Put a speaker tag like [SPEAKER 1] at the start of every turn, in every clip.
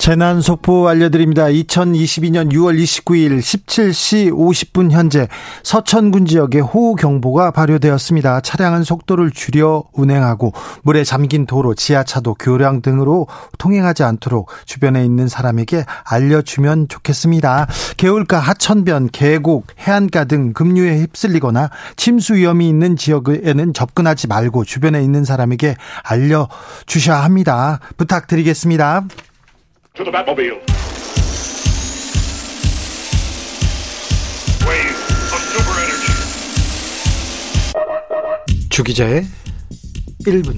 [SPEAKER 1] 재난 속보 알려드립니다. 2022년 6월 29일 17시 50분 현재 서천군 지역에 호우경보가 발효되었습니다. 차량은 속도를 줄여 운행하고 물에 잠긴 도로, 지하차도, 교량 등으로 통행하지 않도록 주변에 있는 사람에게 알려주면 좋겠습니다. 개울가, 하천변, 계곡, 해안가 등 급류에 휩쓸리거나 침수 위험이 있는 지역에는 접근하지 말고 주변에 있는 사람에게 알려주셔야 합니다. 부탁드리겠습니다. To the Batmobile. Wave of super energy. 주기자의 1분.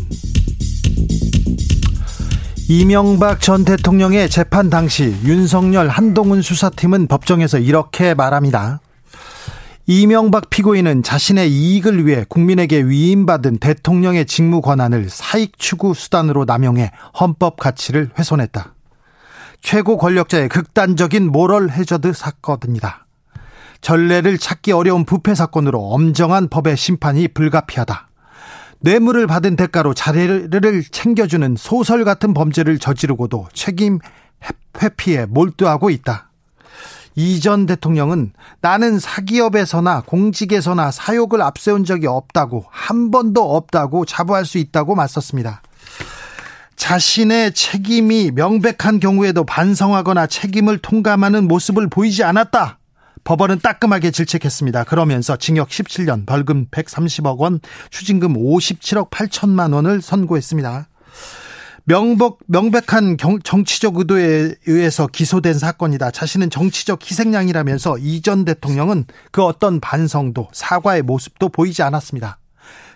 [SPEAKER 1] 이명박 전 대통령의 재판 당시 윤석열 한동훈 수사팀은 법정에서 이렇게 말합니다. 이명박 피고인은 자신의 이익을 위해 국민에게 위임받은 대통령의 직무 권한을 사익 추구 수단으로 남용해 헌법 가치를 훼손했다. 최고 권력자의 극단적인 모럴 해저드 사건입니다. 전례를 찾기 어려운 부패 사건으로 엄정한 법의 심판이 불가피하다. 뇌물을 받은 대가로 자리를 챙겨주는 소설 같은 범죄를 저지르고도 책임 회피에 몰두하고 있다. 이전 대통령은 나는 사기업에서나 공직에서나 사욕을 앞세운 적이 없다고 한 번도 없다고 자부할 수 있다고 맞섰습니다. 자신의 책임이 명백한 경우에도 반성하거나 책임을 통감하는 모습을 보이지 않았다. 법원은 따끔하게 질책했습니다. 그러면서 징역 17년, 벌금 130억 원, 추징금 57억 8천만 원을 선고했습니다. 명복, 명백한 경, 정치적 의도에 의해서 기소된 사건이다. 자신은 정치적 희생양이라면서 이전 대통령은 그 어떤 반성도 사과의 모습도 보이지 않았습니다.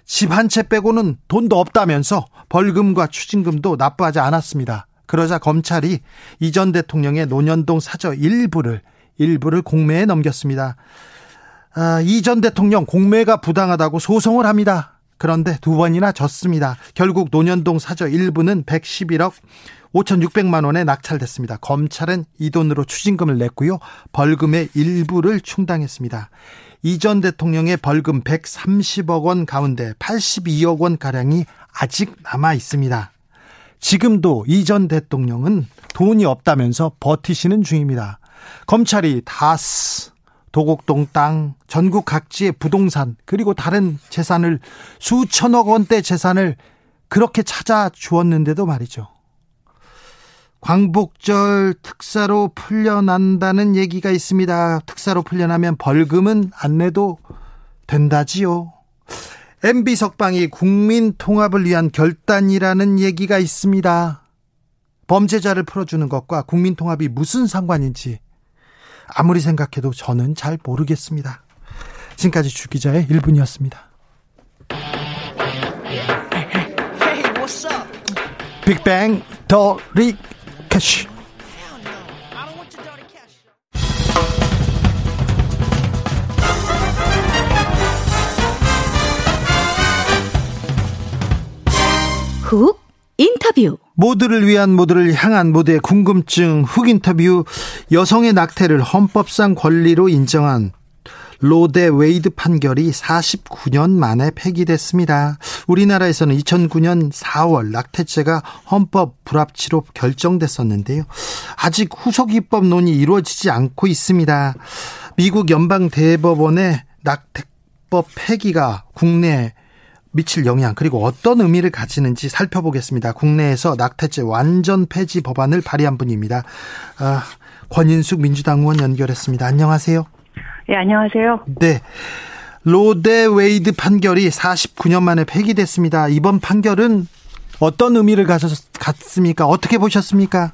[SPEAKER 1] 집 한 채 빼고는 돈도 없다면서 벌금과 추징금도 납부하지 않았습니다. 그러자 검찰이 이전 대통령의 노년동 사저 일부를 일부를 공매에 넘겼습니다. 아, 이전 대통령 공매가 부당하다고 소송을 합니다. 그런데 두 번이나 졌습니다. 결국 노년동 사저 일부는 111억 5,600만 원에 낙찰됐습니다. 검찰은 이 돈으로 추징금을 냈고요. 벌금의 일부를 충당했습니다. 이전 대통령의 벌금 130억 원 가운데 82억 원 가량이 아직 남아 있습니다. 지금도 이전 대통령은 돈이 없다면서 버티시는 중입니다. 검찰이 다스, 도곡동 땅, 전국 각지의 부동산, 그리고 다른 재산을 수천억 원대 재산을 그렇게 찾아 주었는데도 말이죠. 광복절 특사로 풀려난다는 얘기가 있습니다. 특사로 풀려나면 벌금은 안 내도 된다지요. MB 석방이 국민 통합을 위한 결단이라는 얘기가 있습니다. 범죄자를 풀어주는 것과 국민 통합이 무슨 상관인지 아무리 생각해도 저는 잘 모르겠습니다. 지금까지 주 기자의 1분이었습니다. 빅뱅 더 리. 캐시.
[SPEAKER 2] 훅 인터뷰
[SPEAKER 1] 모두를 위한 모두를 향한 모두의 궁금증 훅 인터뷰 여성의 낙태를 헌법상 권리로 인정한 로 대 웨이드 판결이 49년 만에 폐기됐습니다. 우리나라에서는 2009년 4월 낙태죄가 헌법 불합치로 결정됐었는데요. 아직 후속 입법 논의 이루어지지 않고 있습니다. 미국 연방 대법원의 낙태법 폐기가 국내에 미칠 영향 그리고 어떤 의미를 가지는지 살펴보겠습니다. 국내에서 낙태죄 완전 폐지 법안을 발의한 분입니다. 아, 권인숙 민주당 의원 연결했습니다. 안녕하세요.
[SPEAKER 3] 네, 안녕하세요.
[SPEAKER 1] 네. 로데 웨이드 판결이 49년 만에 폐기됐습니다. 이번 판결은 어떤 의미를 갖습니까? 어떻게 보셨습니까?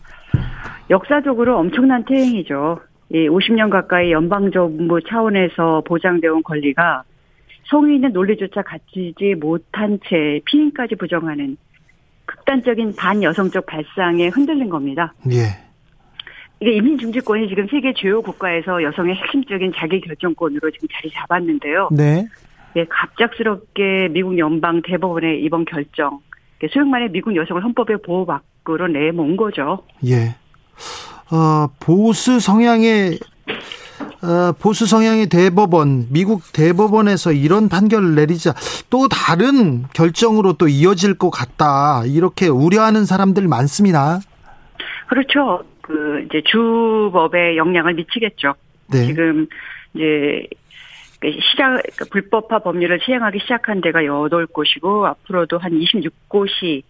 [SPEAKER 3] 역사적으로 엄청난 퇴행이죠. 50년 가까이 연방정부 차원에서 보장되어 온 권리가 성인의 논리조차 갖추지 못한 채 피임까지 부정하는 극단적인 반여성적 발상에 흔들린 겁니다. 예. 이게 이민 중지권이 지금 세계 주요 국가에서 여성의 핵심적인 자기 결정권으로 지금 자리 잡았는데요. 네. 예, 갑작스럽게 미국 연방 대법원의 이번 결정, 소용만의 미국 여성을 헌법에 보호받, 밖으로 내몬 거죠.
[SPEAKER 1] 예. 어, 보수 성향의 어, 보수 성향의 대법원, 미국 대법원에서 이런 판결을 내리자 또 다른 결정으로 또 이어질 것 같다. 이렇게 우려하는 사람들 많습니다.
[SPEAKER 3] 그렇죠. 그 이제 주법에 영향을 미치겠죠. 네. 지금 이제 그 시작 그 불법화 법률을 시행하기 시작한 데가 8곳이고 앞으로도 한 26곳이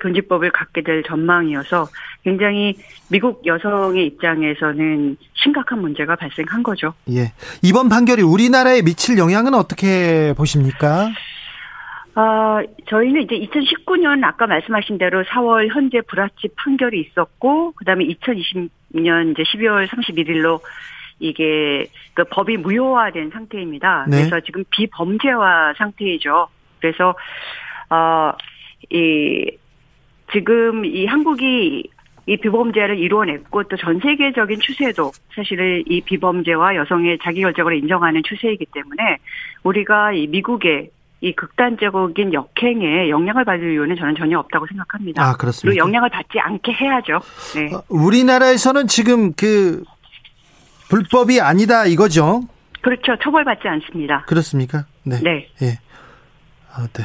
[SPEAKER 3] 금지법을 갖게 될 전망이어서 굉장히 미국 여성의 입장에서는 심각한 문제가 발생한 거죠.
[SPEAKER 1] 예. 이번 판결이 우리나라에 미칠 영향은 어떻게 보십니까?
[SPEAKER 3] 아, 저희는 이제 2019년 아까 말씀하신 대로 4월 현재 불합치 판결이 있었고, 그 다음에 2020년 이제 12월 31일로 이게 그 법이 무효화된 상태입니다. 네. 그래서 지금 비범죄화 상태이죠. 그래서, 어, 이, 지금 이 한국이 이 비범죄를 이루어냈고 또 전 세계적인 추세도 사실은 이 비범죄와 여성의 자기 결정을 인정하는 추세이기 때문에 우리가 이 미국의 이 극단적인 역행에 영향을 받을 이유는 저는 전혀 없다고 생각합니다.
[SPEAKER 1] 아, 그렇습니다.
[SPEAKER 3] 그리고 영향을 받지 않게 해야죠. 네.
[SPEAKER 1] 어, 우리나라에서는 지금 그 불법이 아니다 이거죠?
[SPEAKER 3] 그렇죠. 처벌받지 않습니다.
[SPEAKER 1] 그렇습니까?
[SPEAKER 3] 네. 네.
[SPEAKER 1] 예. 아, 네.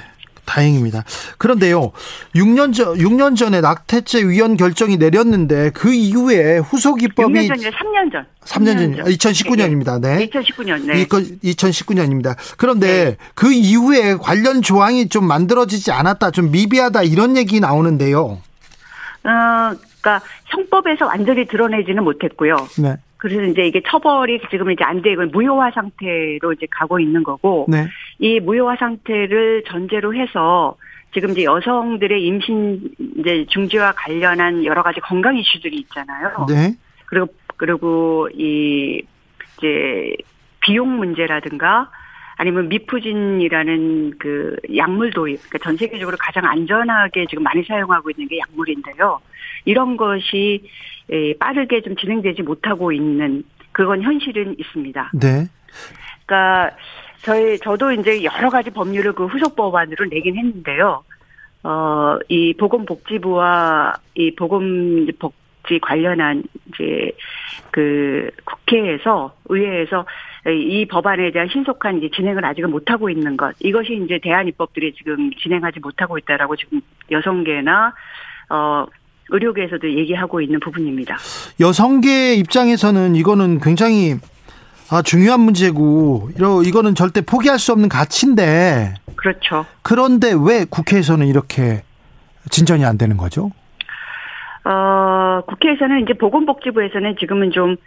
[SPEAKER 1] 다행입니다. 그런데요, 6년 전, 6년 전에 낙태죄 위헌 결정이 내렸는데 그 이후에 후속 입법이
[SPEAKER 3] 6년 전이 3년 전.
[SPEAKER 1] 3년, 3년 전. 2019년입니다. 네.
[SPEAKER 3] 2019년. 네.
[SPEAKER 1] 2019년입니다. 그런데 네. 그 이후에 관련 조항이 좀 만들어지지 않았다, 좀 미비하다 이런 얘기 나오는데요.
[SPEAKER 3] 어, 그러니까 형법에서 완전히 드러내지는 못했고요. 네. 그래서 이제 이게 처벌이 지금 이제 안 되고 무효화 상태로 이제 가고 있는 거고 네. 이 무효화 상태를 전제로 해서 지금 이제 여성들의 임신 이제 중지와 관련한 여러 가지 건강 이슈들이 있잖아요. 네. 그리고 그리고 이 이제 비용 문제라든가 아니면 미푸진이라는 그 약물 도입, 그러니까 전 세계적으로 가장 안전하게 지금 많이 사용하고 있는 게 약물인데요. 이런 것이 빠르게 좀 진행되지 못하고 있는 그건 현실은 있습니다.
[SPEAKER 1] 네.
[SPEAKER 3] 그러니까 저희 저도 이제 여러 가지 법률을 그 후속 법안으로 내긴 했는데요. 어, 이 보건복지부와 이 보건복지 관련한 이제 그 국회에서 의회에서 이 법안에 대한 신속한 이제 진행을 아직은 못 하고 있는 것 이것이 이제 대한 입법들이 지금 진행하지 못하고 있다라고 지금 여성계나 어 의료계에서도 얘기하고 있는 부분입니다.
[SPEAKER 1] 여성계 입장에서는 이거는 굉장히 아, 중요한 문제고 이거는 절대 포기할 수 없는 가치인데
[SPEAKER 3] 그렇죠.
[SPEAKER 1] 그런데 왜 국회에서는 이렇게 진전이 안 되는 거죠?
[SPEAKER 3] 어, 국회에서는 이제 보건복지부에서는 지금은 좀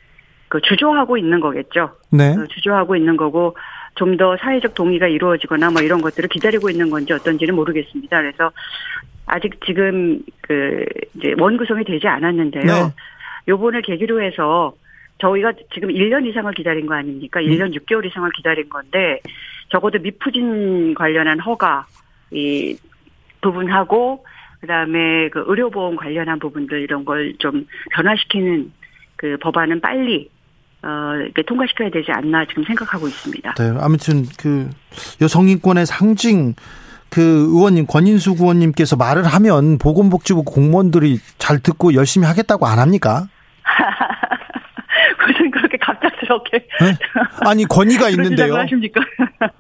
[SPEAKER 3] 그 주저하고 있는 거겠죠.
[SPEAKER 1] 네.
[SPEAKER 3] 어, 주저하고 있는 거고 좀 더 사회적 동의가 이루어지거나 뭐 이런 것들을 기다리고 있는 건지 어떤지는 모르겠습니다. 그래서 아직 지금 그 이제 원구성이 되지 않았는데요. 네. 요번을 계기로 해서 저희가 지금 1년 이상을 기다린 거 아닙니까? 1년 음. 6개월 이상을 기다린 건데 적어도 미푸진 관련한 허가 이 부분하고 그다음에 그 의료보험 관련한 부분들 이런 걸 좀 변화시키는 그 법안은 빨리 어, 통과시켜야 되지 않나 지금 생각하고 있습니다.
[SPEAKER 1] 네, 아무튼 그 여성인권의 상징 그 의원님 권인수 의원님께서 말을 하면 보건복지부 공무원들이 잘 듣고 열심히 하겠다고 안 합니까?
[SPEAKER 3] 그렇게
[SPEAKER 1] 네? 아니 권위가 있는데요.
[SPEAKER 3] 하십니까?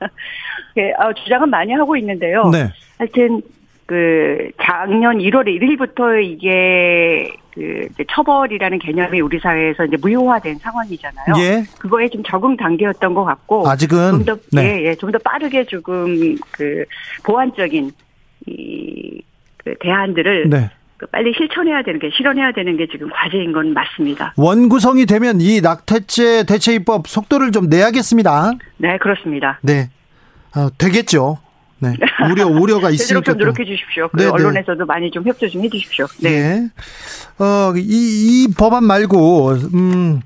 [SPEAKER 3] 네, 어, 주장은 많이 하고 있는데요. 네. 하여튼 그 작년 1월 1일부터 이게 그 처벌이라는 개념이 우리 사회에서 이제 무효화된 상황이잖아요.
[SPEAKER 1] 예.
[SPEAKER 3] 그거에 좀 적응 단계였던 것 같고
[SPEAKER 1] 아직은
[SPEAKER 3] 좀더 네. 예, 예, 좀 더 빠르게 조금 그 보완적인 이 그 대안들을 네. 그 빨리 실천해야 되는 게 실현해야 되는 게 지금 과제인 건 맞습니다.
[SPEAKER 1] 원구성이 되면 이 낙태죄 대체 입법 속도를 좀 내야겠습니다.
[SPEAKER 3] 네, 그렇습니다.
[SPEAKER 1] 네. 어, 되겠죠. 네. 우려 우려가 있으니까
[SPEAKER 3] 좀 노력해 주십시오. 그 네, 네, 언론에서도 많이 좀 협조 좀 해주십시오. 네. 네.
[SPEAKER 1] 어이 이 법안 말고 음.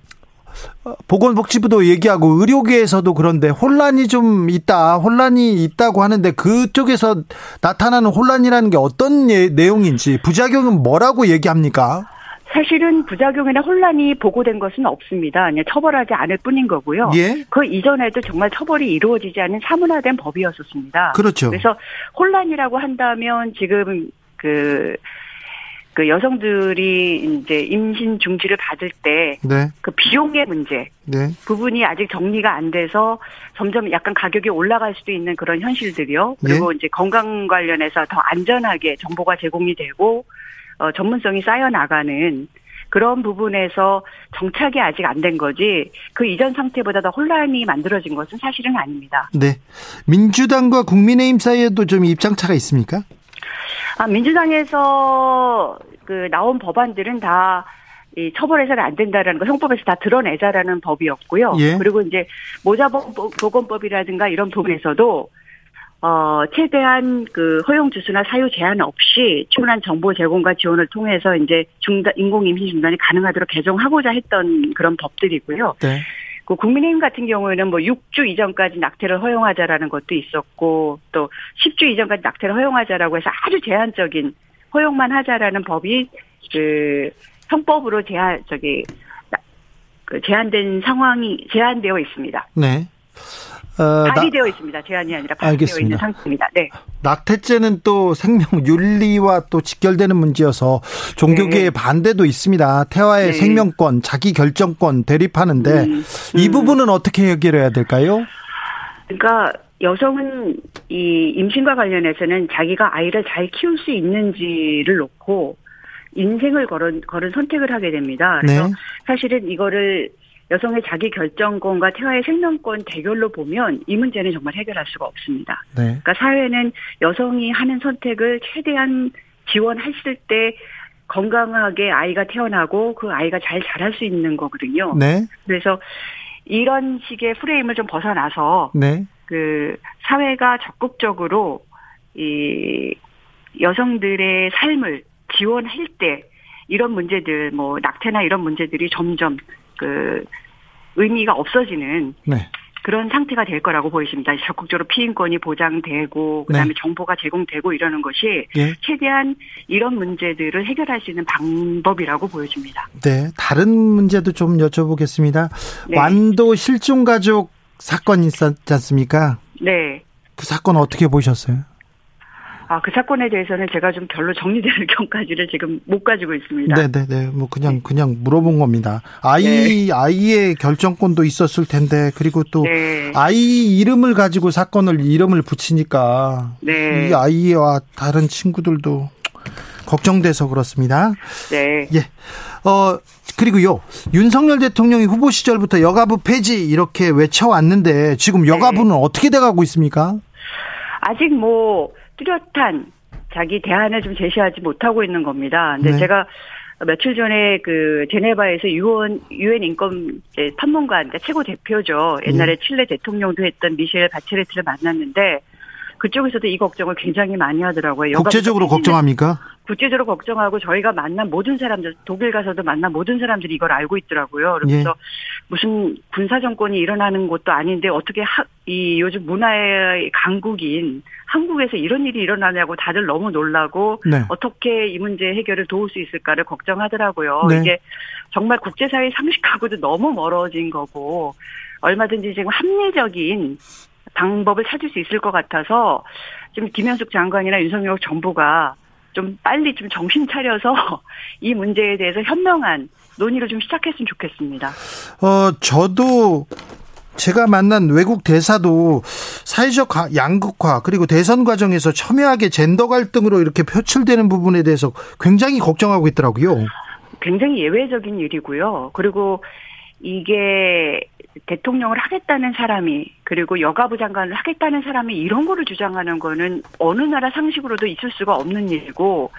[SPEAKER 1] 보건복지부도 얘기하고 의료계에서도 그런데 혼란이 좀 있다, 혼란이 있다고 하는데 그쪽에서 나타나는 혼란이라는 게 어떤 예, 내용인지 부작용은 뭐라고 얘기합니까?
[SPEAKER 3] 사실은 부작용이나 혼란이 보고된 것은 없습니다. 그냥 처벌하지 않을 뿐인 거고요.
[SPEAKER 1] 예?
[SPEAKER 3] 그 이전에도 정말 처벌이 이루어지지 않은 사문화된 법이었었습니다.
[SPEAKER 1] 그렇죠.
[SPEAKER 3] 그래서 혼란이라고 한다면 지금 그 그 여성들이 이제 임신 중지를 받을 때그
[SPEAKER 1] 네.
[SPEAKER 3] 비용의 문제
[SPEAKER 1] 네.
[SPEAKER 3] 부분이 아직 정리가 안 돼서 점점 약간 가격이 올라갈 수도 있는 그런 현실들이요. 그리고 이제 건강 관련해서 더 안전하게 정보가 제공이 되고 어, 전문성이 쌓여 나가는 그런 부분에서 정착이 아직 안 된 거지 그 이전 상태보다 더 혼란이 만들어진 것은 사실은 아닙니다.
[SPEAKER 1] 네. 민주당과 국민의힘 사이에도 좀 입장차가 있습니까?
[SPEAKER 3] 아, 민주당에서 그 나온 법안들은 다 이 처벌해서는 안 된다라는 거 형법에서 다 드러내자라는 법이었고요.
[SPEAKER 1] 예.
[SPEAKER 3] 그리고 이제 모자보건법이라든가 이런 부분에서도 어 최대한 그 허용 주수나 사유 제한 없이 충분한 정보 제공과 지원을 통해서 이제 중단 인공 임신 중단이 가능하도록 개정하고자 했던 그런 법들이고요.
[SPEAKER 1] 네.
[SPEAKER 3] 그 국민의힘 같은 경우에는 뭐 6주 이전까지 낙태를 허용하자라는 것도 있었고 또 10주 이전까지 낙태를 허용하자라고 해서 아주 제한적인 허용만 하자라는 법이 그 형법으로 제한 저기 나- 그 제한된 상황이 제한되어 있습니다.
[SPEAKER 1] 네. 어, 나-
[SPEAKER 3] 발의되어 있습니다. 제한이 아니라 발의되어. 있는 상태입니다. 네.
[SPEAKER 1] 낙태죄는 또 생명 윤리와 또 직결되는 문제여서 종교계의
[SPEAKER 3] 네.
[SPEAKER 1] 반대도 있습니다. 태아의
[SPEAKER 3] 네.
[SPEAKER 1] 생명권, 자기 결정권 대립하는데
[SPEAKER 3] 음,
[SPEAKER 1] 이
[SPEAKER 3] 음.
[SPEAKER 1] 부분은 어떻게 해결해야 될까요?
[SPEAKER 3] 그러니까 여성은 이 임신과 관련해서는 자기가 아이를 잘 키울 수 있는지를 놓고 인생을 걸은, 걸은 선택을 하게 됩니다. 그래서
[SPEAKER 1] 네.
[SPEAKER 3] 사실은 이거를 여성의 자기 결정권과 태아의 생명권 대결로 보면 이 문제는 정말 해결할 수가 없습니다.
[SPEAKER 1] 네.
[SPEAKER 3] 그러니까 사회는 여성이 하는 선택을 최대한 지원했을 때 건강하게 아이가 태어나고 그 아이가 잘 자랄 수 있는 거거든요.
[SPEAKER 1] 네.
[SPEAKER 3] 그래서 이런 식의 프레임을 좀 벗어나서
[SPEAKER 1] 네.
[SPEAKER 3] 그 사회가 적극적으로 이 여성들의 삶을 지원할 때 이런 문제들 뭐 낙태나 이런 문제들이 점점 그 의미가 없어지는
[SPEAKER 1] 네.
[SPEAKER 3] 그런 상태가 될 거라고 보이십니다. 적극적으로 피임권이 보장되고 그다음에
[SPEAKER 1] 네.
[SPEAKER 3] 정보가 제공되고 이러는 것이
[SPEAKER 1] 예.
[SPEAKER 3] 최대한 이런 문제들을 해결할 수 있는 방법이라고 보여집니다.
[SPEAKER 1] 네. 다른 문제도 좀 여쭤보겠습니다.
[SPEAKER 3] 네.
[SPEAKER 1] 완도 실종 가족 사건 있었지 않습니까?
[SPEAKER 3] 네.
[SPEAKER 1] 그 사건 어떻게 보셨어요?
[SPEAKER 3] 아, 그 사건에 대해서는 제가 좀 별로 정리되는 경까지를 지금 못 가지고 있습니다.
[SPEAKER 1] 네네네. 뭐 그냥 그냥 물어본 겁니다. 아이 아이의 결정권도 있었을 텐데 그리고 또
[SPEAKER 3] 네.
[SPEAKER 1] 아이 이름을 가지고 사건을 이름을 붙이니까
[SPEAKER 3] 네.
[SPEAKER 1] 이 아이와 다른 친구들도 걱정돼서 그렇습니다.
[SPEAKER 3] 네.
[SPEAKER 1] 예. 어 그리고요 윤석열 대통령이 후보 시절부터 여가부 폐지 이렇게 외쳐왔는데 지금
[SPEAKER 3] 네.
[SPEAKER 1] 여가부는 어떻게 돼가고 있습니까?
[SPEAKER 3] 아직 뭐 뚜렷한 자기 대안을 좀 제시하지 못하고 있는 겁니다. 근데
[SPEAKER 1] 네.
[SPEAKER 3] 제가 며칠 전에 그 제네바에서 유엔 유엔 인권 판문관 그러니까 최고 대표죠. 옛날에 칠레 대통령도 했던 미셸 바체레트를 만났는데 그쪽에서도 이 걱정을 굉장히 많이 하더라고요.
[SPEAKER 1] 국제적으로
[SPEAKER 3] 폐지는-
[SPEAKER 1] 걱정합니까?
[SPEAKER 3] 국제적으로 걱정하고 저희가 만난 모든 사람들 독일 가서도 만난 모든 사람들이 이걸 알고 있더라고요. 그래서 무슨 군사 정권이 일어나는 것도 아닌데 어떻게 하, 이 요즘 문화의 강국인 한국에서 이런 일이 일어나냐고 다들 너무 놀라고
[SPEAKER 1] 네.
[SPEAKER 3] 어떻게 이 문제 해결을 도울 수 있을까를 걱정하더라고요.
[SPEAKER 1] 네.
[SPEAKER 3] 이게 정말 국제사회 상식하고도 너무 멀어진 거고 얼마든지 지금 합리적인 방법을 찾을 수 있을 것 같아서 지금 김현숙 장관이나 윤석열 정부가 좀 빨리 좀 정신 차려서 이 문제에 대해서 현명한 논의를 좀 시작했으면 좋겠습니다.
[SPEAKER 1] 어, 저도 제가 만난 외국 대사도 사회적 가- 양극화 그리고 대선 과정에서 첨예하게 젠더 갈등으로 이렇게 표출되는 부분에 대해서 굉장히 걱정하고 있더라고요.
[SPEAKER 3] 굉장히 예외적인 일이고요. 그리고 이게 대통령을 하겠다는 사람이 그리고 여가부 장관을 하겠다는 사람이 이런 거를 주장하는 거는 어느 나라 상식으로도 있을 수가 없는 일이고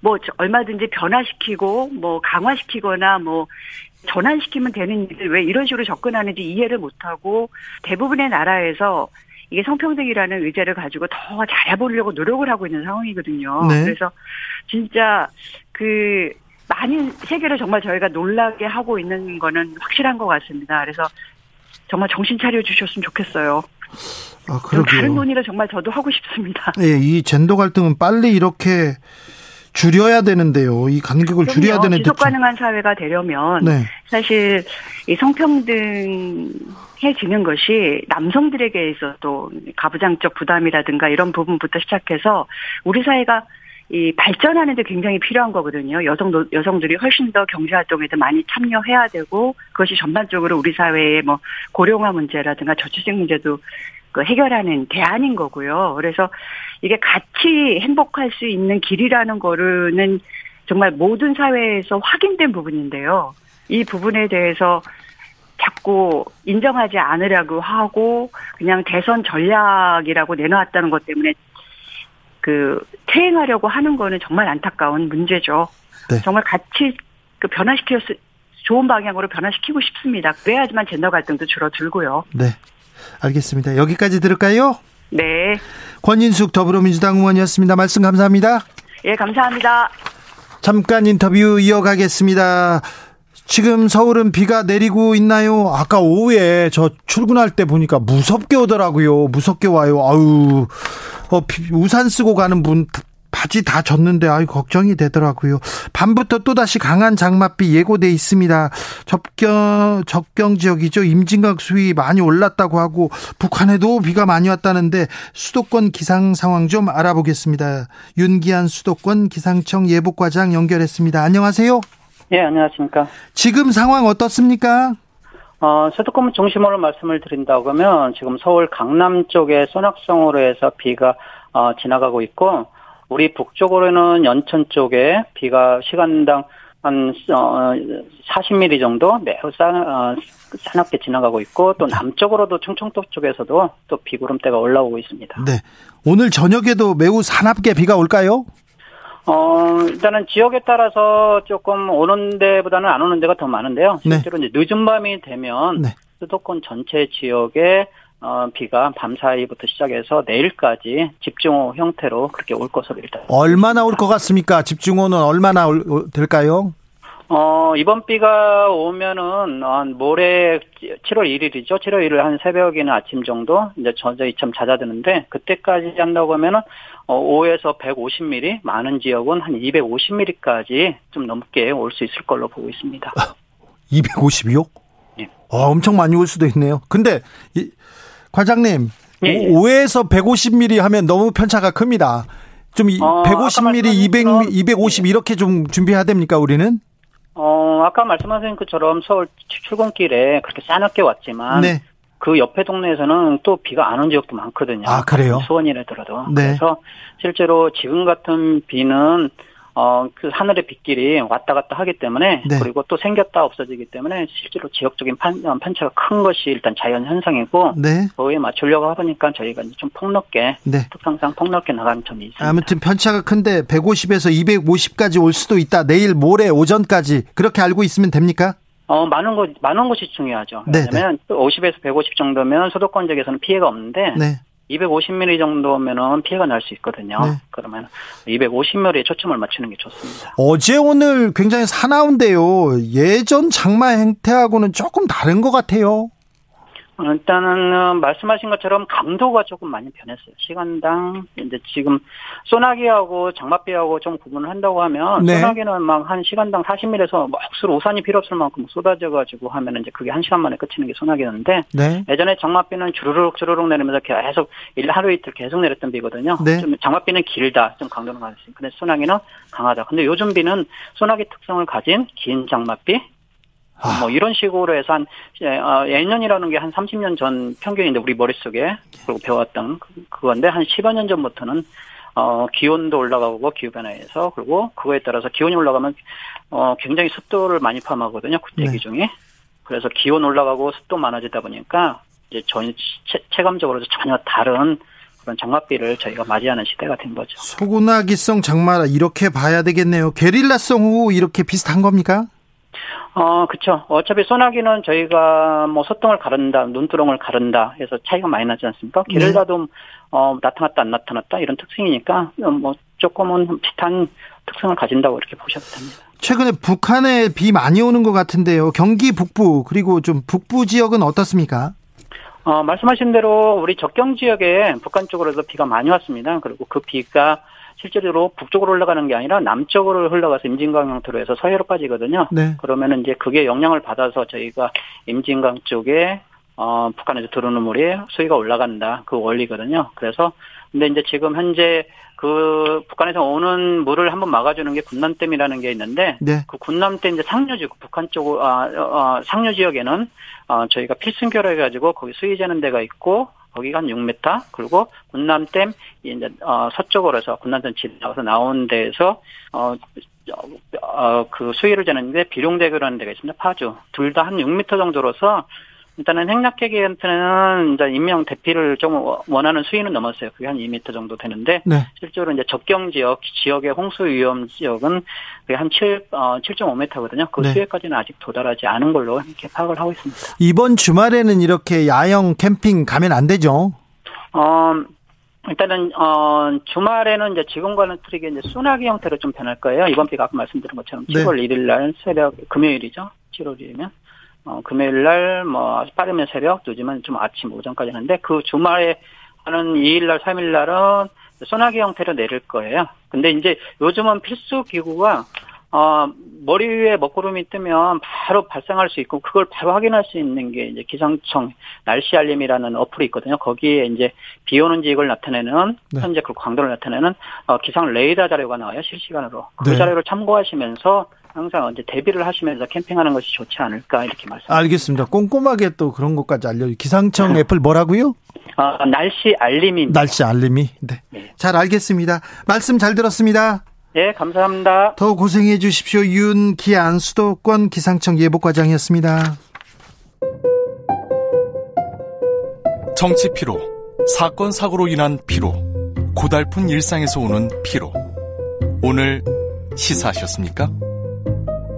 [SPEAKER 3] 뭐 저- 얼마든지 변화시키고 뭐 강화시키거나 뭐 전환시키면 되는 일을 왜 이런 식으로 접근하는지 이해를 못하고 대부분의 나라에서 이게 성평등이라는 의제를 가지고 더 잘해보려고 노력을 하고 있는 상황이거든요.
[SPEAKER 1] 네.
[SPEAKER 3] 그래서 진짜 그 많은 세계를 정말 저희가 놀라게 하고 있는 거는 확실한 것 같습니다. 그래서 정말 정신 차려 주셨으면 좋겠어요.
[SPEAKER 1] 아,
[SPEAKER 3] 좀 다른
[SPEAKER 1] 그러게요.
[SPEAKER 3] 논의를 정말 저도 하고 싶습니다.
[SPEAKER 1] 예, 이 젠더 갈등은 빨리 이렇게 줄여야 되는데요. 이 간격을 줄여야
[SPEAKER 3] 그럼요.
[SPEAKER 1] 되는데.
[SPEAKER 3] 지속 가능한 사회가 되려면
[SPEAKER 1] 네.
[SPEAKER 3] 사실 이 성평등해지는 것이 남성들에게 있어도 가부장적 부담이라든가 이런 부분부터 시작해서 우리 사회가 이 발전하는 데 굉장히 필요한 거거든요. 여성 여성들이 훨씬 더 경제 활동에도 많이 참여해야 되고 그것이 전반적으로 우리 사회의 뭐 고령화 문제라든가 저출생 문제도 그 해결하는 대안인 거고요. 그래서 이게 같이 행복할 수 있는 길이라는 거는 정말 모든 사회에서 확인된 부분인데요. 이 부분에 대해서 자꾸 인정하지 않으려고 하고 그냥 대선 전략이라고 내놓았다는 것 때문에 그 퇴행하려고 하는 거는 정말 안타까운 문제죠. 네. 정말 같이 그 변화시켜 좋은 방향으로 변화시키고 싶습니다. 그래야지만 젠더 갈등도 줄어들고요.
[SPEAKER 1] 네. 알겠습니다. 여기까지 들을까요?
[SPEAKER 3] 네.
[SPEAKER 1] 권인숙 더불어민주당 의원이었습니다. 말씀 감사합니다.
[SPEAKER 3] 예, 감사합니다.
[SPEAKER 1] 잠깐 인터뷰 이어가겠습니다. 지금 서울은 비가 내리고 있나요? 아까 오후에 저 출근할 때 보니까 무섭게 오더라고요. 무섭게 와요. 아유, 어, 우산 쓰고 가는 분 바지 다 젖는데 아유 걱정이 되더라고요. 밤부터 또다시 강한 장맛비 예고돼 있습니다. 접경 접경 지역이죠. 임진각 수위 많이 올랐다고 하고 북한에도 비가 많이 왔다는데 수도권 기상 상황 좀 알아보겠습니다. 윤기한 수도권 기상청 예보과장 연결했습니다. 안녕하세요.
[SPEAKER 4] 예, 안녕하십니까.
[SPEAKER 1] 지금 상황 어떻습니까?
[SPEAKER 4] 어, 수도권 중심으로 말씀을 드린다고 하면 지금 서울 강남 쪽에 소낙성으로 해서 비가 어, 지나가고 있고 우리 북쪽으로는 연천 쪽에 비가 시간당 한 어, 40mm 정도 매우 싸, 어, 싸납게 지나가고 있고 또 남쪽으로도 충청도 쪽에서도 또 비구름대가 올라오고 있습니다.
[SPEAKER 1] 네. 오늘 저녁에도 매우 사납게 비가 올까요?
[SPEAKER 4] 어, 일단은 지역에 따라서 조금 오는 데보다는 안 오는 데가 더 많은데요. 네. 실제로 네. 이제 늦은 밤이 되면 네. 수도권 전체 지역에 어, 비가 밤 사이부터 시작해서 내일까지 집중호 형태로 그렇게 올 것으로 일단.
[SPEAKER 1] 얼마나 올 것 같습니까? 집중호는 얼마나 올, 될까요?
[SPEAKER 4] 어, 이번 비가 오면은, 어, 모레 7월 1일이죠. 7월 1일 한 새벽이나 아침 정도, 이제 저저히 참 잦아드는데, 그때까지 한다고 하면은, 어, 5에서 150mm, 많은 지역은 한 250mm까지 좀 넘게 올 수 있을 걸로 보고 있습니다.
[SPEAKER 1] 250이요? 예. 어, 엄청 많이 올 수도 있네요. 근데, 이, 과장님, 예, 예. 5에서 150mm 하면 너무 편차가 큽니다. 좀 어, 150mm, 200, 250 이렇게 좀 준비해야 됩니까, 우리는?
[SPEAKER 4] 어, 아까 말씀하신 것처럼 서울 출근길에 그렇게 싸납게 왔지만 네. 그 옆에 동네에서는 또 비가 안 온 지역도 많거든요.
[SPEAKER 1] 아, 그래요?
[SPEAKER 4] 수원이라더라도. 네. 그래서 실제로 지금 같은 비는 어, 그 하늘의 빗길이 왔다 갔다 하기 때문에 네. 그리고 또 생겼다 없어지기 때문에 실제로 지역적인 판, 어, 편차가 큰 것이 일단 자연 현상이고 네. 그거에 맞추려고 하니까 저희가 좀 폭넓게 네. 특성상 폭넓게 나가는 점이 있습니다.
[SPEAKER 1] 아무튼 편차가 큰데 150에서 250까지 올 수도 있다. 내일 모레 오전까지 그렇게 알고 있으면 됩니까?
[SPEAKER 4] 어, 많은 것, 많은 것이 중요하죠. 네, 네. 왜냐면 50에서 150 정도면 수도권 지역에서는 피해가 없는데 네. 250mm 정도면은 피해가 날 수 있거든요. 네. 그러면 250mm에 초점을 맞추는 게 좋습니다.
[SPEAKER 1] 어제 오늘 굉장히 사나운데요. 예전 장마 행태하고는 조금 다른 것 같아요.
[SPEAKER 4] 일단은 어, 말씀하신 것처럼 강도가 조금 많이 변했어요. 시간당 이제 지금 소나기하고 장맛비하고 좀 구분을 한다고 하면 네. 소나기는 막 한 시간당 40mm에서 억수로 우산이 필요 없을 만큼 쏟아져 가지고 하면 이제 그게 한 시간 만에 끝이는 게 소나기였는데 네. 예전에 장맛비는 주르륵 주르륵 내리면서 계속 일 하루 이틀 계속 내렸던 비거든요. 네. 좀 장맛비는 길다, 좀 강도는 강했어요. 근데 소나기는 강하다. 근데 요즘 비는 소나기 특성을 가진 긴 장맛비 아. 뭐 이런 식으로 해서 한 예년이라는 게 한 30년 전 평균인데 우리 머릿속에 그리고 배웠던 그, 그건데 한 10여 년 전부터는 어 기온도 올라가고 기후 변화에서 그리고 그거에 따라서 기온이 올라가면 어 굉장히 습도를 많이 포함하거든요. 대기 네. 중에. 그래서 기온 올라가고 습도 많아지다 보니까 이제 전 체감적으로 전혀 다른 그런 장맛비를 저희가 맞이하는 시대가 된 거죠.
[SPEAKER 1] 소고나기성 장마 이렇게 봐야 되겠네요. 게릴라성 후 이렇게 비슷한 겁니까?
[SPEAKER 4] 어, 그쵸. 어차피 소나기는 저희가 뭐 소똥을 가른다, 눈두렁을 가른다 해서 차이가 많이 나지 않습니까? 게릴라도 네. 어, 나타났다, 안 나타났다 이런 특징이니까 뭐 조금은 비슷한 특성을 가진다고 이렇게 보셔도 됩니다.
[SPEAKER 1] 최근에 북한에 비 많이 오는 것 같은데요. 경기 북부 그리고 좀 북부 지역은 어떻습니까?
[SPEAKER 4] 어, 말씀하신 대로 우리 적경 지역에 북한 쪽으로도 비가 많이 왔습니다. 그리고 그 비가 실제로 북쪽으로 올라가는 게 아니라 남쪽으로 흘러가서 임진강 형태로 해서 서해로 빠지거든요. 네. 그러면은 이제 그게 영향을 받아서 저희가 임진강 쪽에 어, 북한에서 들어오는 물이 수위가 올라간다. 그 원리거든요. 그래서 근데 이제 지금 현재 그 북한에서 오는 물을 한번 막아주는 게 군남댐이라는 게 있는데 네. 그 군남댐 이제 상류지구 북한 쪽 아, 어, 상류 지역에는 어, 저희가 필승교로 해가지고 거기 수위 재는 데가 있고 거기가 한 6m 그리고 군남댐 이제 어, 서쪽으로 해서 군남댐 지나가서 나온 데에서 어, 어, 그 수위를 재는데 비룡대교라는 데가 있습니다. 파주 둘 다 한 6m 정도로서 일단은 행락계기한테는 이제 임명 대피를 좀 원하는 수위는 넘었어요. 그게 한 2m 정도 되는데 네. 실제로 이제 접경 지역 지역의 홍수 위험 지역은 그게 한 7, 어, 7.5m거든요. 그 네. 수위까지는 아직 도달하지 않은 걸로 이렇게 파악을 하고 있습니다.
[SPEAKER 1] 이번 주말에는 이렇게 야영 캠핑 가면 안 되죠?
[SPEAKER 4] 어, 일단은 어 주말에는 이제 지금과는 틀리게 이제 소나기 형태로 좀 변할 거예요. 이번 비가 아까 말씀드린 것처럼 7월 네. 1일 날 새벽 금요일이죠. 7월이면 어, 금요일 날, 뭐, 빠르면 새벽, 늦으면 좀 아침, 오전까지 하는데, 그 주말에 하는 2일 날, 3일 날은 소나기 형태로 내릴 거예요. 근데 이제 요즘은 필수 기구가, 어, 머리 위에 먹구름이 뜨면 바로 발생할 수 있고, 그걸 바로 확인할 수 있는 게 이제 기상청 날씨 알림이라는 어플이 있거든요. 거기에 이제 비 오는 지역을 나타내는, 네. 현재 그 광도를 나타내는, 어, 기상 레이더 자료가 나와요. 실시간으로. 그 네. 자료를 참고하시면서, 항상 이제 대비를 하시면서 캠핑하는 것이 좋지 않을까 이렇게 말씀.
[SPEAKER 1] 알겠습니다. 꼼꼼하게 또 그런 것까지 알려. 기상청 네. 애플 뭐라고요?
[SPEAKER 4] 아, 날씨 알림이.
[SPEAKER 1] 날씨 알림이. 네. 네. 잘 알겠습니다. 말씀 잘 들었습니다.
[SPEAKER 4] 네, 감사합니다.
[SPEAKER 1] 더 고생해 주십시오. 윤기안 수도권 기상청 예보과장이었습니다.
[SPEAKER 5] 정치 피로, 사건 사고로 인한 피로, 고달픈 일상에서 오는 피로. 오늘 시사하셨습니까?